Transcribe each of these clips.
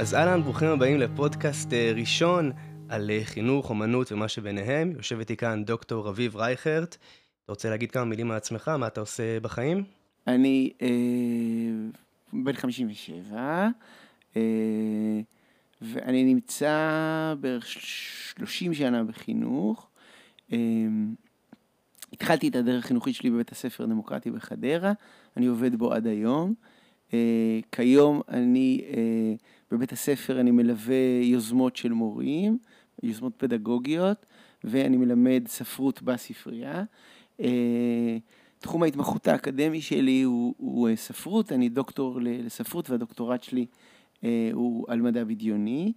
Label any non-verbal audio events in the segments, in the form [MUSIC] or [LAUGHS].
אז אהלן, ברוכים הבאים לפודקאסט אה, ראשון על אה, חינוך, אומנות ומה שביניהם. יושב איתי כאן דוקטור רביב רייכרט. אתה רוצה להגיד כמה מילים על עצמך, מה אתה עושה בחיים? אני אה, בן 57, אה, ואני נמצא בערך 30 שנה בחינוך. אה, התחלתי את הדרך החינוכית שלי בבית הספר הדמוקרטי בחדרה, אני עובד בו עד היום. אה, כיום אני אה, בבית הספר, אני מלווה יוזמות של מורים, יוזמות פדגוגיות, ואני מלמד ספרות בספרייה. אה, תחום ההתמחות האקדמי שלי הוא, הוא ספרות, אני דוקטור לספרות והדוקטורט שלי הוא על מדע בדיוני.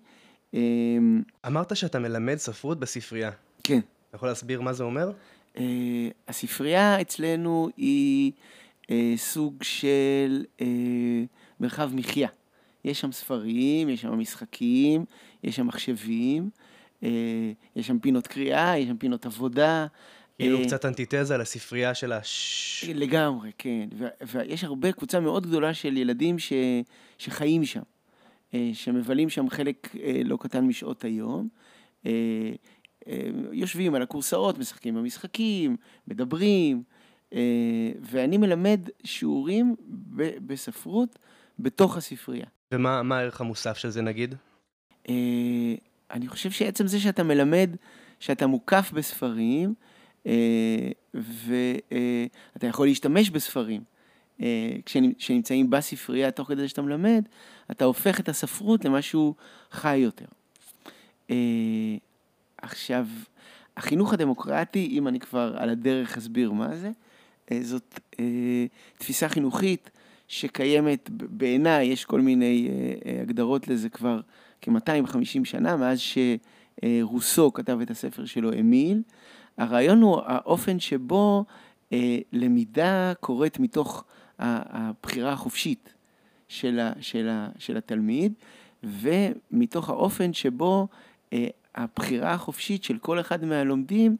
אמרת שאתה מלמד ספרות בספרייה. כן. אתה יכול להסביר מה זה אומר? הספרייה אצלנו היא סוג של מרחב מחיה. יש שם ספרים, יש שם משחקים, יש שם מחשבים, אה, יש שם פינות קריאה, יש שם פינות עבודה. כאילו אה, קצת אנטיתזה לספרייה של הש... לגמרי, כן. ויש הרבה, קבוצה מאוד גדולה של ילדים ש... שחיים שם, אה, שמבלים שם חלק לא קטן משעות היום. יושבים על הכורסאות, משחקים במשחקים, מדברים, ואני מלמד שיעורים בספרות בתוך הספרייה. ומה הערך המוסף של זה נגיד? אה, אני חושב שעצם זה שאתה מלמד, שאתה מוקף בספרים, אה, ואתה יכול להשתמש בספרים. אה, כשנמצאים בספרייה תוך כדי שאתה מלמד, אתה הופך את הספרות למשהו חי יותר. עכשיו, החינוך הדמוקרטי, אם אני כבר על הדרך אסביר מה זה, זאת תפיסה חינוכית שקיימת, בעיניי, יש כל מיני אה, אה, הגדרות לזה כבר כ-250 שנה, מאז שרוסו כתב את הספר שלו, אמיל. הרעיון הוא האופן שבו אה, למידה קורית מתוך הבחירה החופשית של, ה, של, ה, של התלמיד, ומתוך האופן שבו הבחירה החופשית של כל אחד מהלומדים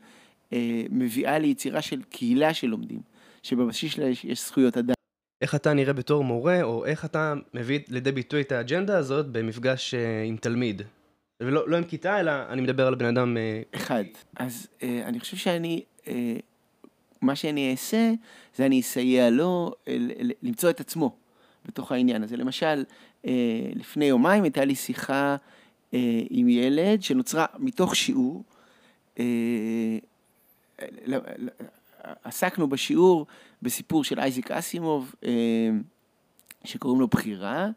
מביאה ליצירה של קהילה של לומדים, שבבסיס שלה יש, זכויות אדם. איך אתה נראה בתור מורה, או איך אתה מביא לידי ביטוי את האג'נדה הזאת במפגש uh, עם תלמיד. ולא לא עם כיתה, אלא אני מדבר על בן אדם... Uh... אחד. אז uh, אני חושב שאני, uh, מה שאני אעשה, זה אני אסייע לו uh, למצוא את עצמו בתוך העניין הזה. למשל, uh, לפני יומיים הייתה לי שיחה uh, עם ילד שנוצרה מתוך שיעור. Uh, עסקנו בשיעור בסיפור של אייזיק אסימוב, אה, שקוראים לו בחירה,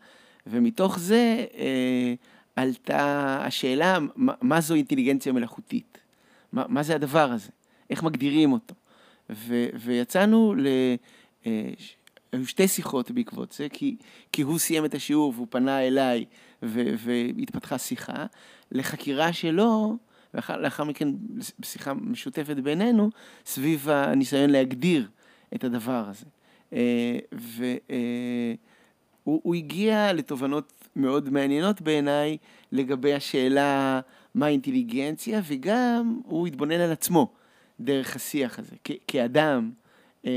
ומתוך זה אה, עלתה השאלה, מה זו אינטליגנציה מלאכותית? מה, מה זה הדבר הזה? איך מגדירים אותו? ו, ויצאנו ל... אה, היו שתי שיחות בעקבות זה, כי, כי הוא סיים את השיעור והוא פנה אליי ו, והתפתחה שיחה, לחקירה שלו ולאחר מכן בשיחה משותפת בינינו, סביב הניסיון להגדיר את הדבר הזה. אה, והוא אה, הגיע לתובנות מאוד מעניינות בעיניי לגבי השאלה מה אינטליגנציה, וגם הוא התבונן על עצמו דרך השיח הזה, כאדם. אה,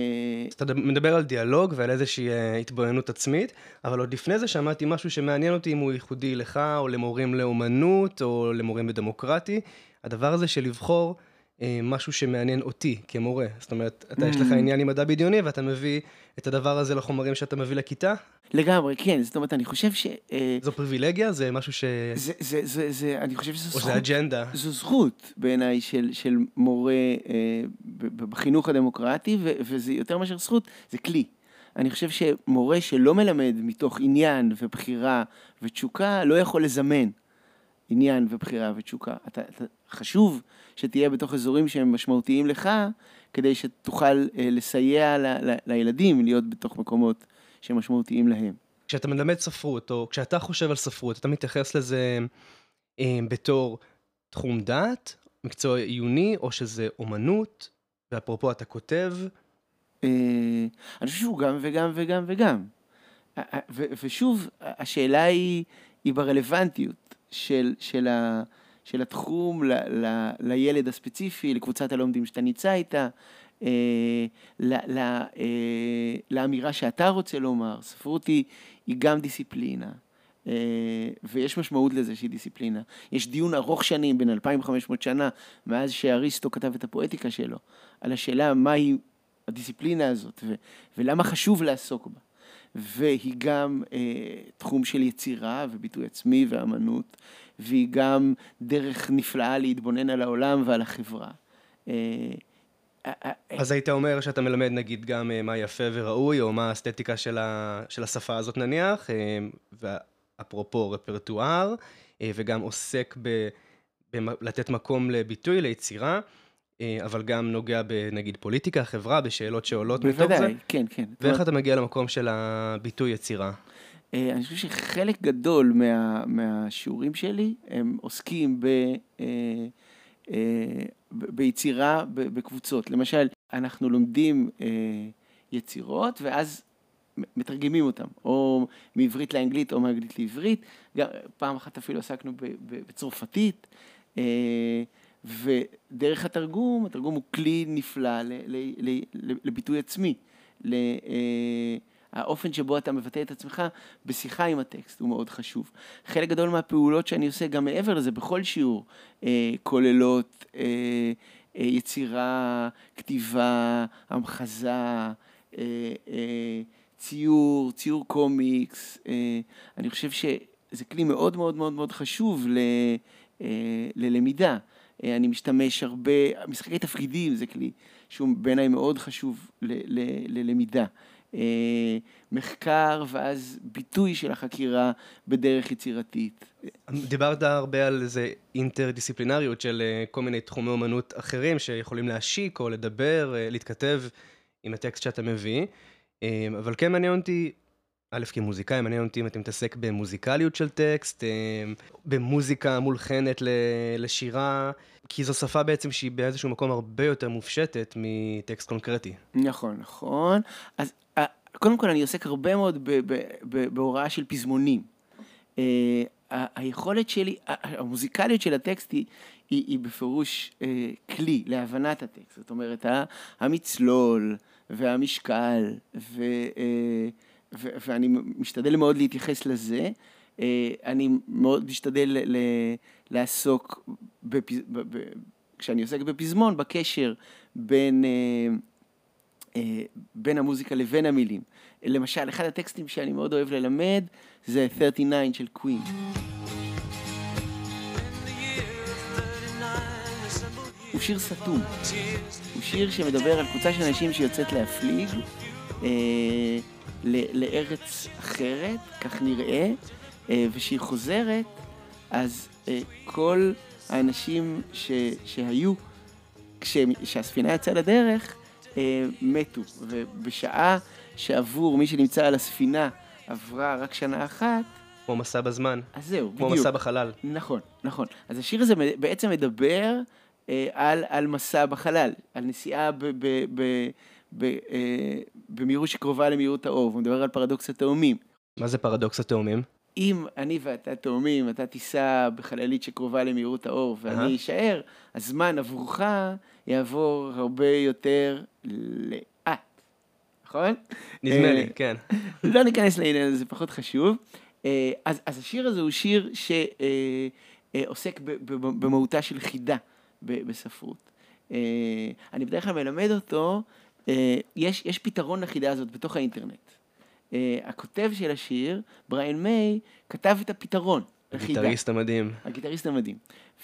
אז אתה מדבר על דיאלוג ועל איזושהי התבוננות עצמית, אבל עוד לפני זה שמעתי משהו שמעניין אותי אם הוא ייחודי לך, או למורים לאומנות, או למורים בדמוקרטי. הדבר הזה של לבחור אה, משהו שמעניין אותי כמורה. זאת אומרת, אתה, mm. יש לך mm. עניין עם מדע בדיוני ואתה מביא את הדבר הזה לחומרים שאתה מביא לכיתה? לגמרי, כן. זאת אומרת, אני חושב ש... אה, זו פריבילגיה? זה משהו ש... זה, זה, זה, זה אני חושב שזו זכות. או זה אג'נדה. זו זכות בעיניי של, של מורה אה, בחינוך הדמוקרטי, ו, וזה יותר מאשר זכות, זה כלי. אני חושב שמורה שלא מלמד מתוך עניין ובחירה ותשוקה, לא יכול לזמן. עניין ובחירה ותשוקה. אתה, אתה, חשוב שתהיה בתוך אזורים שהם משמעותיים לך, כדי שתוכל אה, לסייע ל, ל, לילדים להיות בתוך מקומות שהם משמעותיים להם. כשאתה מלמד ספרות, או כשאתה חושב על ספרות, אתה מתייחס לזה אה, בתור תחום דעת, מקצוע עיוני, או שזה אומנות, ואפרופו אתה כותב? אה, אני חושב שהוא גם וגם וגם וגם. ושוב, השאלה היא, היא ברלוונטיות. של, של, ה, של התחום ל, ל, לילד הספציפי, לקבוצת הלומדים שאתה נמצא איתה, אה, ל, ל, אה, לאמירה שאתה רוצה לומר. ספרות היא, היא גם דיסציפלינה, אה, ויש משמעות לזה שהיא דיסציפלינה. יש דיון ארוך שנים, בין 2,500 שנה, מאז שאריסטו כתב את הפואטיקה שלו, על השאלה מהי הדיסציפלינה הזאת, ו- ולמה חשוב לעסוק בה. והיא גם אה, תחום של יצירה וביטוי עצמי ואמנות, והיא גם דרך נפלאה להתבונן על העולם ועל החברה. אה, אז היית אומר שאתה מלמד נגיד גם מה יפה וראוי, או מה האסתטיקה של, ה... של השפה הזאת נניח, ואפרופו רפרטואר, וגם עוסק ב... בלתת מקום לביטוי, ליצירה. אבל גם נוגע בנגיד פוליטיקה, חברה, בשאלות שעולות מתוך זה. בוודאי, כן, כן. ואיך אתה מגיע למקום של הביטוי יצירה? אני חושב שחלק גדול מה, מהשיעורים שלי הם עוסקים ב... ביצירה בקבוצות. למשל, אנחנו לומדים אה, יצירות ואז מתרגמים אותם, או מעברית לאנגלית או מאנגלית לעברית. פעם אחת אפילו עסקנו בצרפתית, אה, ודרך התרגום, התרגום הוא כלי נפלא לביטוי עצמי. האופן שבו אתה מבטא את עצמך בשיחה עם הטקסט הוא מאוד חשוב. חלק גדול מהפעולות שאני עושה גם מעבר לזה, בכל שיעור, אה, כוללות אה, אה, יצירה, כתיבה, המחזה, אה, אה, ציור, ציור קומיקס. אה, אני חושב שזה כלי מאוד מאוד מאוד מאוד חשוב ל, אה, ללמידה. אה, אני משתמש הרבה, משחקי תפקידים זה כלי שהוא בעיניי מאוד חשוב ללמידה. אה, מחקר ואז ביטוי של החקירה בדרך יצירתית. דיברת הרבה על איזה אינטרדיסציפלינריות של אה, כל מיני תחומי אומנות אחרים שיכולים להשיק או לדבר, להתכתב עם הטקסט שאתה מביא, אבל כן מעניין אותי, א', כמוזיקאי, מעניין אותי אם אתה מתעסק במוזיקליות של טקסט, במוזיקה מולחנת לשירה, כי זו שפה בעצם שהיא באיזשהו מקום הרבה יותר מופשטת מטקסט קונקרטי. נכון, נכון. אז קודם כל אני עוסק הרבה מאוד בהוראה של פזמונים. אה, היכולת שלי, המוזיקליות של הטקסט היא, היא, היא בפירוש אה, כלי להבנת הטקסט. זאת אומרת, המצלול והמשקל, ו, אה, ו, ואני משתדל מאוד להתייחס לזה. אני מאוד משתדל ל, לעסוק, בפז, כשאני עוסק בפזמון, בקשר בין... אה, בין המוזיקה לבין המילים. למשל, אחד הטקסטים שאני מאוד אוהב ללמד זה 39 של קווין. הוא שיר סתום. הוא שיר שמדבר על קבוצה של אנשים שיוצאת להפליג אה, לארץ אחרת, כך נראה, אה, וכשהיא חוזרת, אז אה, כל האנשים ש, שהיו, כשהספינה יצאה לדרך, אה, מתו, ובשעה שעבור מי שנמצא על הספינה עברה רק שנה אחת, כמו מסע בזמן. אז זהו, כמו בדיוק. כמו מסע בחלל. נכון, נכון. אז השיר הזה בעצם מדבר אה, על, על מסע בחלל, על נסיעה ב, ב, ב, במהירות שקרובה למהירות האור, הוא מדבר על פרדוקס התאומים. מה זה פרדוקס התאומים? אם אני ואתה תאומים, אתה תיסע בחללית שקרובה למהירות האור ואני אשאר, הזמן עבורך יעבור הרבה יותר לאט, נכון? נדמה לי, אה, כן. [LAUGHS] לא ניכנס לעניין הזה, זה פחות חשוב. אה, אז, אז השיר הזה הוא שיר שעוסק אה, במהותה של חידה בספרות. אני בדרך כלל מלמד אותו, יש, יש פתרון לחידה הזאת בתוך האינטרנט. אה, הכותב של השיר, בריין מיי, כתב את הפתרון. הגיטריסט המדהים. הגיטריסט המדהים.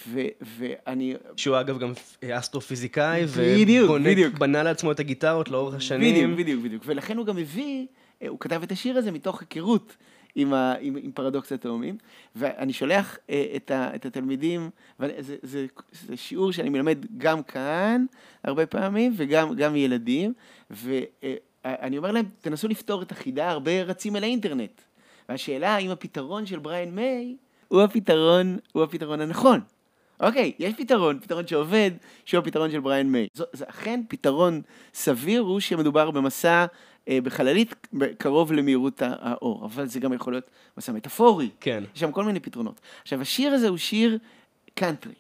ו- ואני... שהוא אגב גם אסטרופיזיקאי, בדיוק, בדיוק. בנה לעצמו את הגיטרות לאורך השנים. בדיוק, בדיוק, בדיוק. ולכן הוא גם הביא, אה, הוא כתב את השיר הזה מתוך היכרות עם, ה, עם, עם פרדוקס התאומים, ואני שולח אה, את, ה, את התלמידים, וזה זה, זה שיעור שאני מלמד גם כאן הרבה פעמים, וגם ילדים, ו... Uh, אני אומר להם, תנסו לפתור את החידה, הרבה רצים אל האינטרנט. והשאלה האם הפתרון של בריין מיי הוא הפתרון, הוא הפתרון הנכון. אוקיי, יש פתרון, פתרון שעובד, שהוא הפתרון של בריין מיי. זה אכן פתרון סביר, הוא שמדובר במסע אה, בחללית קרוב למהירות האור, אבל זה גם יכול להיות מסע מטאפורי. כן. יש שם כל מיני פתרונות. עכשיו, השיר הזה הוא שיר קאנטרי.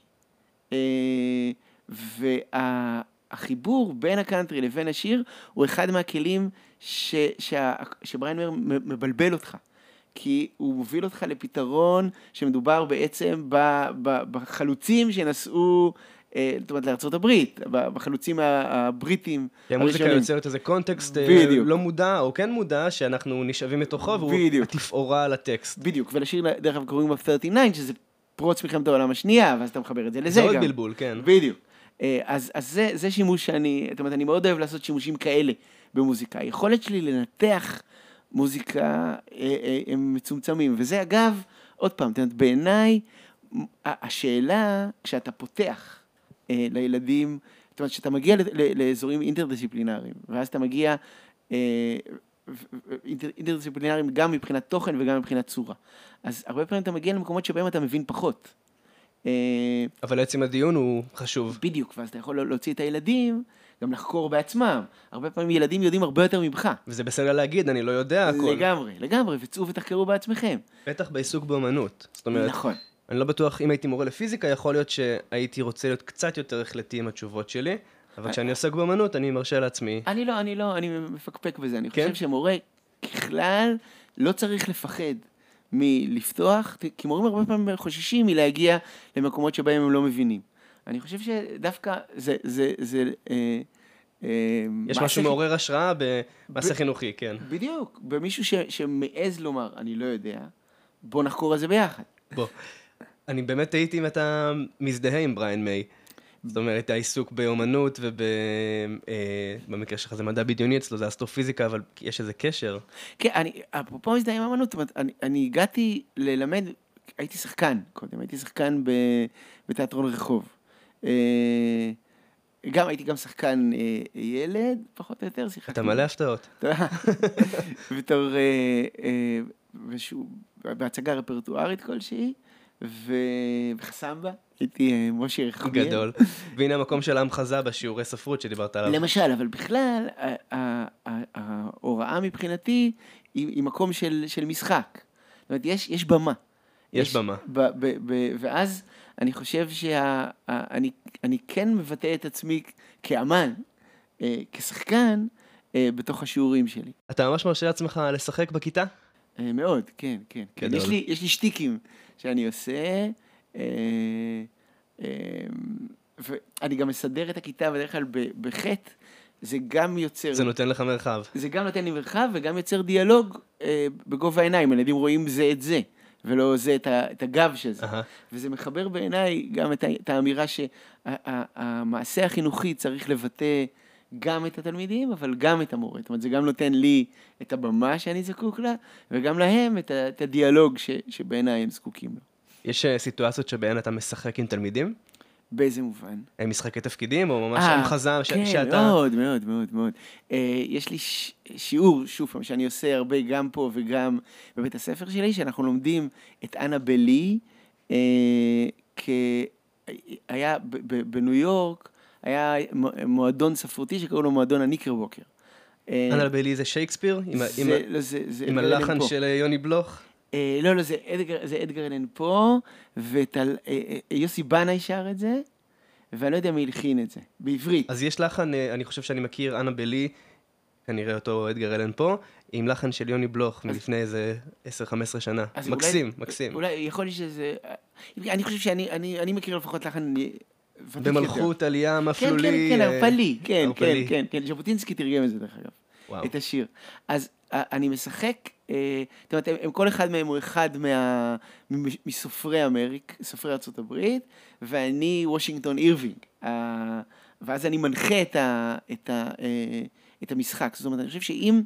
אה, וה... החיבור בין הקאנטרי לבין השיר הוא אחד מהכלים ש, שה, שבריין מיי מבלבל אותך. כי הוא מוביל אותך לפתרון שמדובר בעצם ב- ב- בחלוצים שנסעו, אה, זאת אומרת, לארה"ב, בחלוצים ה- הבריטים כי המוזיקה הראשונים. יוצרת איזה קונטקסט אה, בדיוק. לא מודע או כן מודע, שאנחנו נשאבים מתוכו, והוא בדיוק. התפאורה על הטקסט. בדיוק, ולשיר דרך אגב קוראים לו 39, שזה פרוץ מלחמת העולם השנייה, ואז אתה מחבר את זה לזה זה גם. עוד בלבול, כן. בדיוק. אה, אז, אז זה, זה שימוש שאני, זאת אומרת, אני מאוד אוהב לעשות שימושים כאלה במוזיקה. היכולת שלי לנתח מוזיקה אה, אה, הם מצומצמים, וזה אגב, עוד פעם, בעיניי, השאלה, כשאתה פותח אה, לילדים, זאת אומרת, כשאתה מגיע ל- ל- לאזורים אינטרדיסציפלינריים, ואז אתה מגיע אה, אינטרדיסציפלינריים גם מבחינת תוכן וגם מבחינת צורה. אז הרבה פעמים אתה מגיע למקומות שבהם אתה מבין פחות. אה, אבל עצם הדיון הוא חשוב. בדיוק, ואז אתה יכול להוציא את הילדים, גם לחקור בעצמם. הרבה פעמים ילדים יודעים הרבה יותר ממך. וזה בסדר להגיד, אני לא יודע הכל. לגמרי, לגמרי, וצאו ותחקרו בעצמכם. בטח בעיסוק באמנות. זאת אומרת, נכון. אני לא בטוח, אם הייתי מורה לפיזיקה, יכול להיות שהייתי רוצה להיות קצת יותר החלטי עם התשובות שלי, אבל כשאני עוסק באמנות, אני מרשה לעצמי. אני לא, אני לא, אני מפקפק בזה. אני כן? חושב שמורה, ככלל, לא צריך לפחד מלפתוח, כי מורים הרבה פעמים חוששים מלהגיע למקומות שבהם הם לא מבינים. אני חושב שדווקא זה, זה, זה, אה, אה, יש משהו ח- מעורר השראה במעשה ב- חינוכי, כן. בדיוק, במישהו ש, שמעז לומר, אני לא יודע, בוא נחקור על זה ביחד. בוא. אני באמת תהיתי אם אתה מזדהה עם בריין מיי. זאת אומרת, העיסוק באומנות ובמקרה שלך זה מדע בדיוני, אצלו זה אסטרופיזיקה, אבל יש איזה קשר. כן, אני, אפרופו מזדהה עם אמנות, זאת אומרת, אני, אני הגעתי ללמד, הייתי שחקן קודם, הייתי שחקן ב, בתיאטרון רחוב. אה, גם הייתי גם שחקן אה, ילד, פחות או יותר, שיחקתי. אתה מלא הפתעות. [LAUGHS] בתור, אה, אה, משהו, בהצגה רפרטוארית כלשהי, וחסמבה, הייתי אה, משה רחמיאל. גדול. והנה המקום של העם חזה בשיעורי ספרות שדיברת עליו. למשל, אבל בכלל, ההוראה מבחינתי היא, היא מקום של, של משחק. זאת אומרת, יש, יש במה. יש במה. ב, ב, ב, ואז אני חושב שאני אני כן מבטא את עצמי כאמן, אה, כשחקן, אה, בתוך השיעורים שלי. אתה ממש מרשה לעצמך לשחק בכיתה? מאוד, כן, כן. כן. יש, לי, יש לי שטיקים שאני עושה, אה, אה, ואני גם מסדר את הכיתה בדרך כלל בחטא, זה גם יוצר... זה נותן לך מרחב. זה גם נותן לי מרחב וגם יוצר דיאלוג אה, בגובה העיניים, ילדים רואים זה את זה, ולא זה את, ה, את הגב של זה. אהה. וזה מחבר בעיניי גם את, את האמירה שהמעשה החינוכי צריך לבטא גם את התלמידים, אבל גם את המורה. זאת אומרת, זה גם נותן לי את הבמה שאני זקוק לה, וגם להם את, ה, את הדיאלוג ש, שבעיניי הם זקוקים לו. יש אה, סיטואציות שבהן אתה משחק עם תלמידים? באיזה מובן? הם משחקי תפקידים, או ממש אה, עם חזה ש- כן, שאתה... מאוד, מאוד, מאוד, מאוד. אה, יש לי ש... שיעור, שוב פעם, שאני עושה הרבה גם פה וגם בבית הספר שלי, שאנחנו לומדים את אנה בלי, אה, כ... היה ב- ב- בניו יורק, היה מועדון ספרותי שקראו לו מועדון הניקרבוקר. אה, אנה בלי זה שייקספיר? עם לא, הלחן. של אה, יוני בלוך? אה, לא, לא, זה אדגר, אלן פה, ויוסי בנאי שר את זה, ואני לא יודע מי הלחין את זה, בעברית. אז יש לחן, אה, אני חושב שאני מכיר, אנה בלי, כנראה אותו אדגר אלן פה, עם לחן של יוני בלוך מלפני איזה 10-15 שנה. מקסים, מקסים. אולי יכול להיות שזה... אני חושב שאני אני, אני מכיר לפחות לחן. במלכות עלייה כן, מפלולי. כן, כן, אה, ערפלי, כן, כן. כן, כן, ז'בוטינסקי תרגם את זה דרך אגב, וואו. את השיר. אז אה, אני משחק, אה, זאת אומרת, הם, כל אחד מהם הוא אחד מה, מסופרי אמריק, סופרי הברית, ואני וושינגטון אירווינג. ואז אני מנחה את, ה, את, ה, את המשחק. זאת אומרת, אני חושב שאם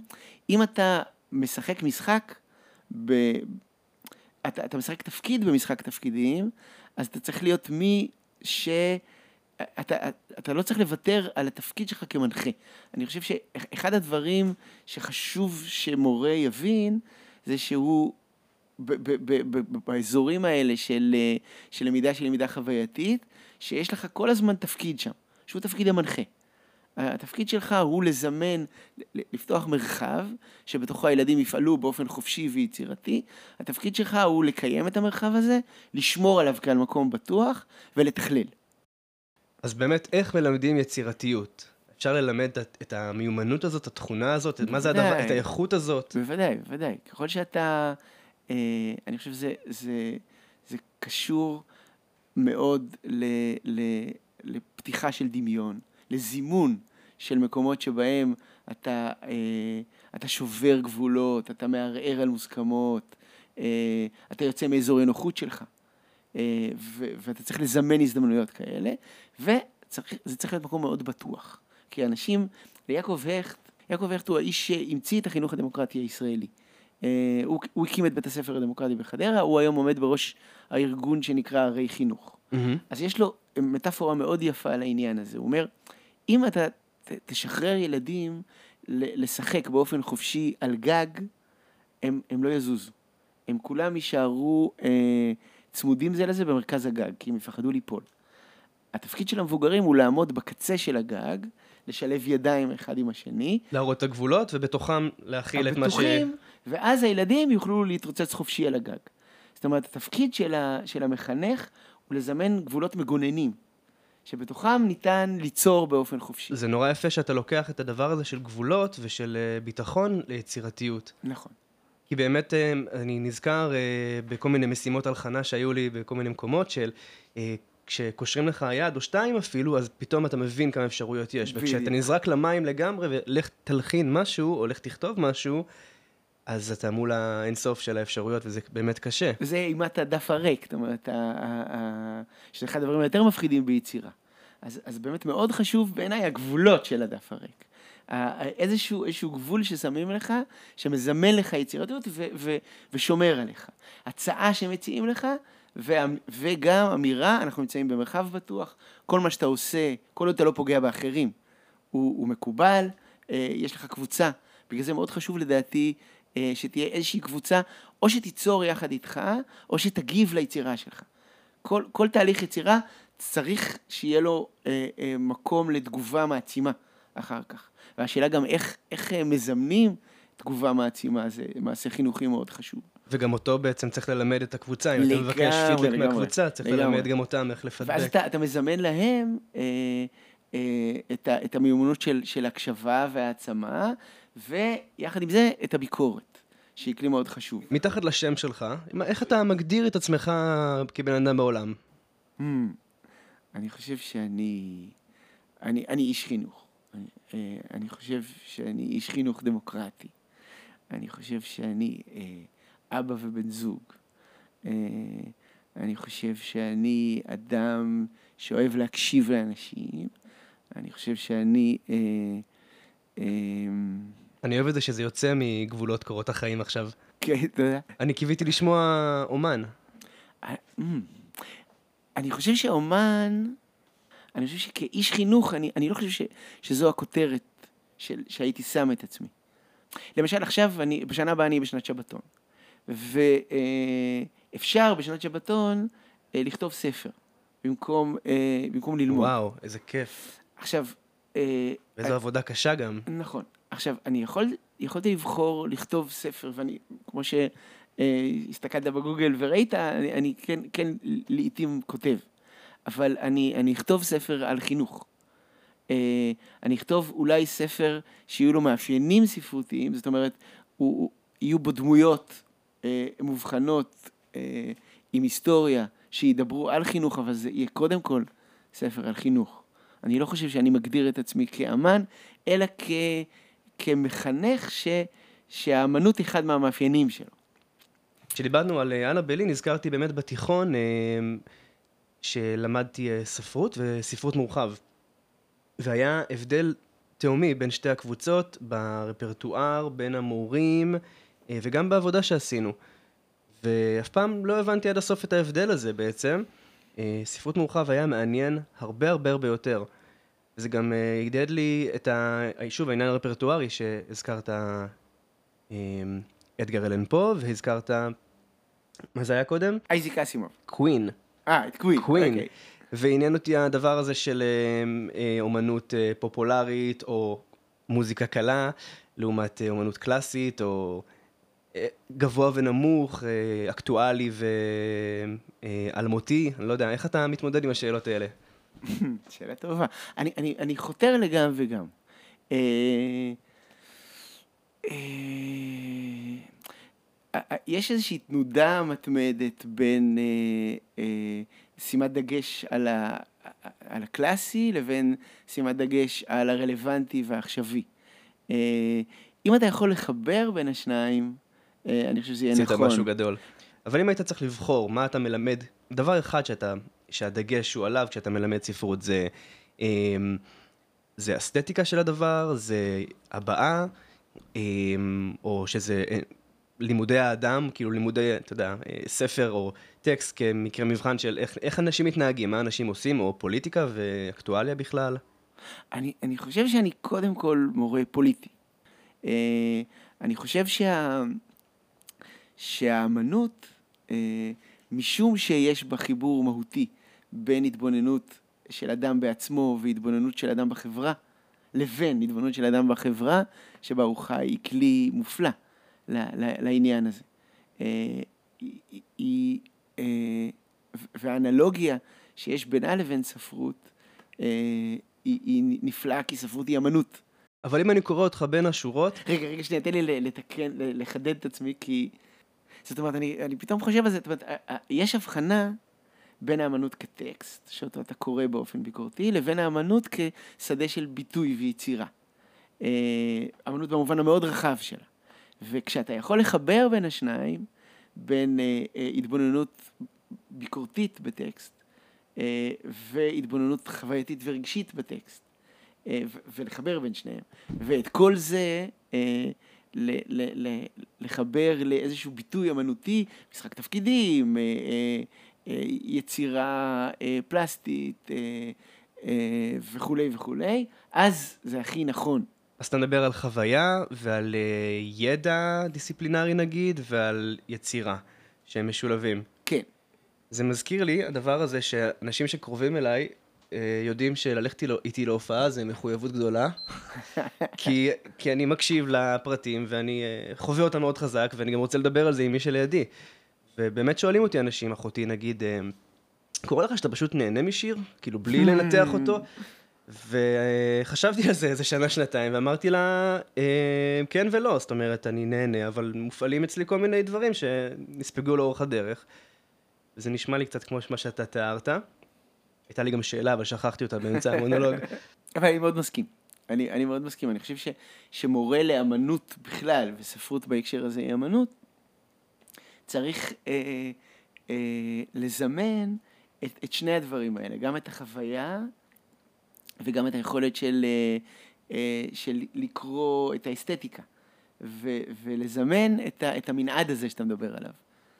אם אתה משחק משחק, ב, אתה, אתה משחק תפקיד במשחק תפקידים, אז אתה צריך להיות מי ש... אתה, לא צריך לוותר על התפקיד שלך כמנחה. אני חושב שאחד הדברים שחשוב שמורה יבין, זה שהוא ב, ב, ב, באזורים האלה של, של למידה, של למידה חווייתית, שיש לך כל הזמן תפקיד שם, שהוא תפקיד המנחה. התפקיד שלך הוא לזמן, לפתוח מרחב שבתוכו הילדים יפעלו באופן חופשי ויצירתי. התפקיד שלך הוא לקיים את המרחב הזה, לשמור עליו כעל מקום בטוח ולתכלל. אז באמת, איך מלמדים יצירתיות? אפשר ללמד את, המיומנות הזאת, את התכונה הזאת, מה זה הדבר, בוודאי. את האיכות הזאת? בוודאי, בוודאי. ככל שאתה אה, אני חושב שזה זה, זה קשור מאוד ל, ל, לפתיחה של דמיון, לזימון של מקומות שבהם אתה, אה, אתה שובר גבולות, אתה מערער על מוסכמות, אה, אתה יוצא מאזור הנוחות שלך, אה, ואתה צריך לזמן הזדמנויות כאלה, וזה צריך להיות מקום מאוד בטוח. כי אנשים, ליעקב הכט, יעקב הכט הוא האיש שהמציא את החינוך הדמוקרטי הישראלי. אה, הוא, הוא הקים את בית הספר הדמוקרטי בחדרה, הוא היום עומד בראש הארגון שנקרא ערי חינוך. Mm-hmm. אז יש לו מטאפורה מאוד יפה על העניין הזה. הוא אומר, אם אתה תשחרר ילדים לשחק באופן חופשי על גג, הם, הם לא יזוזו. הם כולם יישארו אה, צמודים זה לזה במרכז הגג, כי הם יפחדו ליפול. התפקיד של המבוגרים הוא לעמוד בקצה של הגג, לשלב ידיים אחד עם השני. להראות את הגבולות, ובתוכם להכיל את מה ש... הבטוחים, ואז הילדים יוכלו להתרוצץ חופשי על הגג. זאת אומרת, התפקיד של, ה, של המחנך הוא לזמן גבולות מגוננים, שבתוכם ניתן ליצור באופן חופשי. זה נורא יפה שאתה לוקח את הדבר הזה של גבולות ושל אה, ביטחון ליצירתיות. נכון. כי באמת אה, אני נזכר אה, בכל מיני משימות הלחנה שהיו לי בכל מיני מקומות של כשקושרים לך יד או שתיים אפילו, אז פתאום אתה מבין כמה אפשרויות יש. וכשאתה נזרק למים לגמרי ולך תלחין משהו, או לך תכתוב משהו, אז אתה מול האינסוף של האפשרויות, וזה באמת קשה. זה אימת הדף הריק, זאת אומרת, שזה אחד הדברים היותר מפחידים ביצירה. אז, אז באמת מאוד חשוב בעיניי הגבולות של הדף הריק. איזשהו, איזשהו גבול ששמים לך, שמזמן לך יצירתיות ו, ו, ושומר עליך. הצעה שמציעים לך, ו, וגם אמירה, אנחנו נמצאים במרחב בטוח, כל מה שאתה עושה, כל עוד אתה לא פוגע באחרים, הוא, הוא מקובל, אה, יש לך קבוצה. בגלל זה מאוד חשוב לדעתי אה, שתהיה איזושהי קבוצה, או שתיצור יחד איתך, או שתגיב ליצירה שלך. כל, כל תהליך יצירה צריך שיהיה לו אה, אה, מקום לתגובה מעצימה אחר כך. והשאלה גם איך, איך אה, מזמנים תגובה מעצימה, זה מעשה חינוכי מאוד חשוב. וגם אותו בעצם צריך ללמד את הקבוצה, אם אתה מבקש פידבק מהקבוצה, צריך לגמרי. ללמד גם אותם איך לפדבק. ואז אתה, אתה מזמן להם אה, אה, את, ה, את המיומנות של, של הקשבה והעצמה, ויחד עם זה את הביקורת. שהיא כלי מאוד חשוב. מתחת לשם שלך, איך אתה מגדיר את עצמך כבן אדם בעולם? Hmm, אני חושב שאני... אני, אני איש חינוך. אני, אה, אני חושב שאני איש חינוך דמוקרטי. אני חושב שאני אה, אבא ובן זוג. אה, אני חושב שאני אדם שאוהב להקשיב לאנשים. אני חושב שאני... אה, אה, אני אוהב את זה שזה יוצא מגבולות קורות החיים עכשיו. כן, תודה. אני קיוויתי לשמוע אומן. אה, אני חושב שאומן, אני חושב שכאיש חינוך, אני, אני לא חושב ש, שזו הכותרת של, שהייתי שם את עצמי. למשל, עכשיו, אני, בשנה הבאה אני בשנת שבתון. ואפשר אה, בשנת שבתון אה, לכתוב ספר, במקום, במקום ללמוד. וואו, איזה כיף. עכשיו... איזו עבודה קשה גם. נכון. עכשיו, אני יכול, יכולתי לבחור לכתוב ספר, ואני, כמו שהסתכלת בגוגל וראית, אני, אני כן, כן לעיתים כותב, אבל אני, אני אכתוב ספר על חינוך. אה, אני אכתוב אולי ספר שיהיו לו מאפיינים ספרותיים, זאת אומרת, הוא, הוא, יהיו בו דמויות אה, מובחנות אה, עם היסטוריה, שידברו על חינוך, אבל זה יהיה קודם כל ספר על חינוך. אני לא חושב שאני מגדיר את עצמי כאמן, אלא כ... כמחנך ש, שהאמנות היא אחד מהמאפיינים שלו. כשדיברנו על אה, אנה בלי, נזכרתי באמת בתיכון אה, שלמדתי אה, ספרות וספרות מורחב. והיה הבדל תהומי בין שתי הקבוצות ברפרטואר, בין המורים וגם בעבודה שעשינו. ואף פעם לא הבנתי עד הסוף את ההבדל הזה בעצם. ספרות מורחב היה מעניין הרבה הרבה הרבה יותר. זה גם הגדד לי את ה... שוב, העניין הרפרטוארי שהזכרת אדגר אלן פה, והזכרת... מה זה היה קודם? אייזיק אסימוב. קווין. אה, את קווין. קווין. Okay. ועניין אותי הדבר הזה של אמ, אה, אומנות אה, פופולרית, או מוזיקה קלה, לעומת אומנות קלאסית, או גבוה ונמוך, אקטואלי ואלמותי. אני לא יודע, איך אתה מתמודד עם השאלות האלה? [LAUGHS] שאלה טובה. אני, אני, אני חותר לגם וגם. אה, אה, יש איזושהי תנודה מתמדת בין שימת דגש על, ה, על הקלאסי לבין שימת דגש על הרלוונטי והעכשווי. אם אתה יכול לחבר בין השניים, אני חושב שזה יהיה נכון. עשית משהו גדול. אבל אם היית צריך לבחור מה אתה מלמד, דבר אחד שאתה, שהדגש הוא עליו כשאתה מלמד ספרות זה, זה אסתטיקה של הדבר, זה הבעה, או שזה אה, לימודי האדם, כאילו לימודי, אתה יודע, אה, ספר או טקסט כמקרה מבחן של איך, איך אנשים מתנהגים, מה אנשים עושים, או פוליטיקה ואקטואליה בכלל. אני, אני חושב שאני קודם כל מורה פוליטי. אה, אני חושב שה... שהאמנות, משום שיש בה חיבור מהותי בין התבוננות של אדם בעצמו והתבוננות של אדם בחברה, לבין התבוננות של אדם בחברה שבה הוא חי, היא כלי מופלא לעניין הזה. אה, היא, אה, והאנלוגיה שיש בינה לבין ספרות היא, היא נפלאה כי ספרות היא אמנות. אבל אם אני קורא אותך בין השורות... רגע, רגע, שנייה, תן לי לתקן, לחדד את עצמי, כי זאת אומרת, אני, אני פתאום חושב על זה, זאת אומרת, יש הבחנה בין האמנות כטקסט, שאותו אתה קורא באופן ביקורתי, לבין האמנות כשדה של ביטוי ויצירה. אה, אמנות במובן המאוד רחב שלה. וכשאתה יכול לחבר בין השניים, בין אה, אה, התבוננות ביקורתית בטקסט, והתבוננות חווייתית ורגשית בטקסט, ולחבר בין שניהם, ואת כל זה לחבר לאיזשהו ביטוי אמנותי, משחק תפקידים, אה, אה, יצירה פלסטית וכולי וכולי, אז זה הכי נכון. אז אתה מדבר על חוויה ועל ידע דיסציפלינרי נגיד, ועל יצירה, שהם משולבים. כן. זה מזכיר לי, הדבר הזה, שאנשים שקרובים אליי, אה, יודעים שללכת איתי להופעה זה מחויבות גדולה, [LAUGHS] כי, כי אני מקשיב לפרטים ואני אה, חווה אותם מאוד חזק, ואני גם רוצה לדבר על זה עם מי שלידי. ובאמת שואלים אותי אנשים, אחותי נגיד, אה, קורה לך שאתה פשוט נהנה משיר? כאילו בלי לנתח אותו? וחשבתי על זה איזה שנה, שנתיים, ואמרתי לה, כן ולא, זאת אומרת, אני נהנה, אבל מופעלים אצלי כל מיני דברים שנספגו לאורך הדרך. וזה נשמע לי קצת כמו מה שאתה תיארת. הייתה לי גם שאלה, אבל שכחתי אותה באמצע המונולוג. [LAUGHS] אבל אני מאוד מסכים. אני, אני מאוד מסכים. אני חושב ש, שמורה לאמנות בכלל, וספרות בהקשר הזה היא אמנות, צריך אה, אה, לזמן את, את שני הדברים האלה, גם את החוויה וגם את היכולת של, אה, אה, של לקרוא את האסתטיקה, ו, ולזמן את, ה, את המנעד הזה שאתה מדבר עליו.